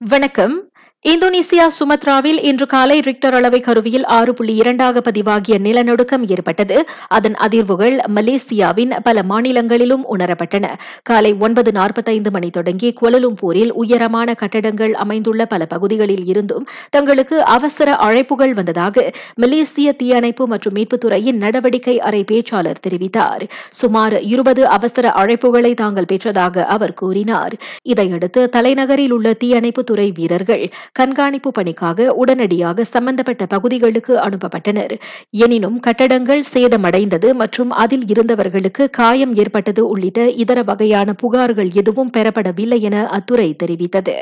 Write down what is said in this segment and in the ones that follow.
வணக்கம். இந்தோனேசியா சுமத்ராவில் இன்று காலை ரிக்டர் அளவை கருவியில் ஆறு புள்ளி இரண்டாக பதிவாகிய நிலநடுக்கம் ஏற்பட்டது. அதன் அதிர்வுகள் மலேசியாவின் பல மாநிலங்களிலும் உணரப்பட்டன. காலை ஒன்பது நாற்பத்தைந்து மணி தொடங்கி குவலலும்பூரில் உயரமான கட்டடங்கள் அமைந்துள்ள பல பகுதிகளில் இருந்தும் தங்களுக்கு அவசர அழைப்புகள் வந்ததாக மலேசிய தீயணைப்பு மற்றும் மீட்புத்துறையின் நடவடிக்கை அறை பேச்சாளர் தெரிவித்தார். சுமார் இருபது அவசர அழைப்புகளை தாங்கள் பெற்றதாக அவர் கூறினார். இதையடுத்து தலைநகரில் உள்ள தீயணைப்புத்துறை வீரர்கள் கண்காணிப்பு பணிக்காக உடனடியாக சம்பந்தப்பட்ட பகுதிகளுக்கு அனுப்பப்பட்டனர். எனினும் கட்டடங்கள் சேதமடைந்தது மற்றும் அதில் இருந்தவர்களுக்கு காயம் ஏற்பட்டது உள்ளிட்ட இதர வகையான புகார்கள் எதுவும் பெறப்படவில்லை என அத்துறை தெரிவித்தது.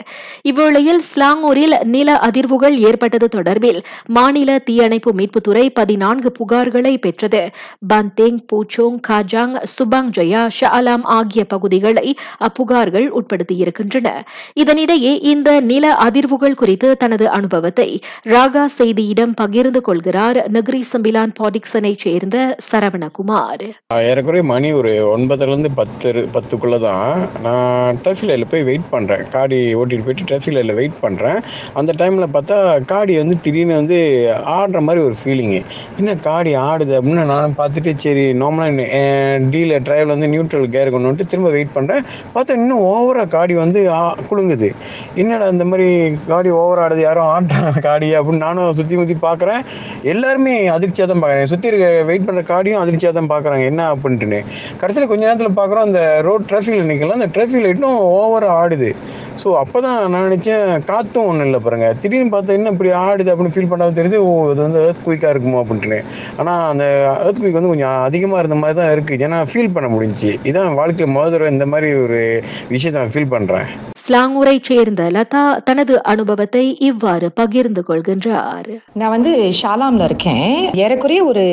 இவ்வேளையில் ஸ்லாங்கூரில் நில அதிர்வுகள் ஏற்பட்டது தொடர்பில் மாநில தீயணைப்பு மீட்புத்துறை பதினான்கு புகார்களை பெற்றது. பந்தேங் பூச்சோங் காஜாங் சுபாங் ஜயா ஷாலாம் ஆகிய பகுதிகளை அப்புகார்கள் உட்படுத்தியிருக்கின்றன. இதனிடையே இந்த நில அதிர்வுகள் குறித்து தனது அனுபவத்தை ராகா செய்தியிடம் பகிர்ந்து கொள்கிறார் நகரி சம்பிலான் பாடிக்சனை சேர்ந்த சரவணகுமார். ஏறக்குறைய மணி ஒரு ஒன்பதுலேருந்து பத்து பத்துக்குள்ளே தான் நான் டிராஃபிக் லைனில் போய் வெயிட் பண்ணுறேன் காடி ஓட்டிட்டு போயிட்டு டிராஃபிக் லைனில் வெயிட் பண்ணுறேன் அந்த டைமில் பார்த்தா காடி வந்து திடீர்னு வந்து ஆடுற மாதிரி ஒரு ஃபீலிங்கு என்ன காடி ஆடுது அப்படின்னு நான் பார்த்துட்டு சரி நார்மலாக டீல டிரைவில் வந்து நியூட்ரல் கேர் கொண்டு வந்துட்டு திரும்ப வெயிட் பண்ணுறேன் பார்த்தா இன்னும் ஓவராக காடி வந்து ஆ- குலுங்குது. என்னடா இந்த மாதிரி காடி ஓவர் ஆடுது யாரும் ஆடுறாங்க காடி அப்படின்னு நானும் சுற்றி முற்றி பார்க்குறேன் எல்லாருமே அதிர்ச்சியாக தான் பார்க்குறேன் சுற்றி இருக்க வெயிட் பண்ணுற காடியும் அதிர்ச்சியாக தான் பார்க்குறாங்க என்ன அப்படின்ட்டுன்னு. கடைசியில் கொஞ்ச நேரத்தில் பார்க்குறோம் அந்த ரோட் டிராஃபிக்கில் நிற்கலாம் அந்த டிராஃபிக் லைட்டும் ஓவராக ஆடுது. ஸோ அப்போ தான் நான் நினச்சேன் காற்றும் ஒன்றும் இல்லை பாருங்க. திடீர்னு பார்த்தா என்ன இப்படி ஆடுது அப்படின்னு ஃபீல் பண்ணாத தெரியுது. ஓ இது வந்து எர்த் குயிக்காக இருக்குமோ அப்படின்ட்டுன்னு. ஆனால் அந்த ஏர்த் குயிக் வந்து கொஞ்சம் அதிகமாக இருந்த மாதிரி தான் இருக்குது ஏன்னா ஃபீல் பண்ண முடிஞ்சிச்சு. இதான் வாழ்க்கையில் முதல் தடவை இந்த மாதிரி ஒரு விஷயத்தை நான் ஃபீல் பண்ணுறேன் ஸ்லாங்கூரைச் சேர்ந்த லதா தனது அனுபவத்தை இவ்வாறு பகிர்ந்து கொள்கின்றார். நான் வந்து ஷாலாம்ல இருக்கேன். ஏறக்குறைய ஒரு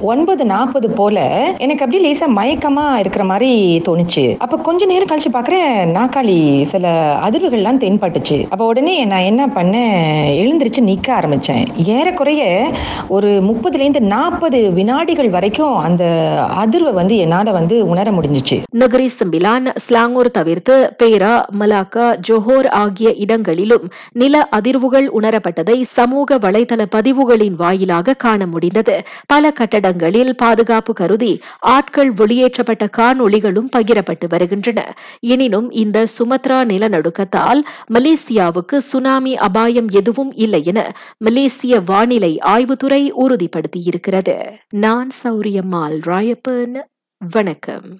ஒன்பது நாற்பது போல எனக்கு அப்படியே லேசா மயக்கமா இருக்கிற மாதிரி தோணுச்சு. அப்ப கொஞ்ச நேரம் கழிச்சு பாக்குறேன் நாக்காளி சில அதிர்வுகள்லாம் தென்பட்டுச்சு. அப்ப உடனே நான் என்ன பண்ணேன் எழுந்திருச்சு நிக்க ஆரம்பிச்சேன். ஏறக்குறைய ஒரு முப்பதுல இருந்து நாற்பது வினாடிகள் வரைக்கும் அந்த அதிர்வை வந்து என்னால வந்து உணர முடிஞ்சுச்சு. நகரி சம்பிலான் ஸ்லாங்கூர் தவிர்த்து பேரா டாக்கா ஜோஹோர் ஆகிய இடங்களிலும் நில அதிர்வுகள் உணரப்பட்டதை சமூக வலைதள பதிவுகளின் வாயிலாக காண முடிந்தது. பல கட்டடங்களில் பாதுகாப்பு கருதி ஆட்கள் வெளியேற்றப்பட்ட காணொளிகளும் பகிரப்பட்டு வருகின்றன. எனினும் இந்த சுமத்ரா நிலநடுக்கத்தால் மலேசியாவுக்கு சுனாமி அபாயம் எதுவும் இல்லை என மலேசிய வானிலை ஆய்வுத்துறை உறுதிப்படுத்தியிருக்கிறது. நான் சௌரியம்மாள் ராயப்பன். வணக்கம்.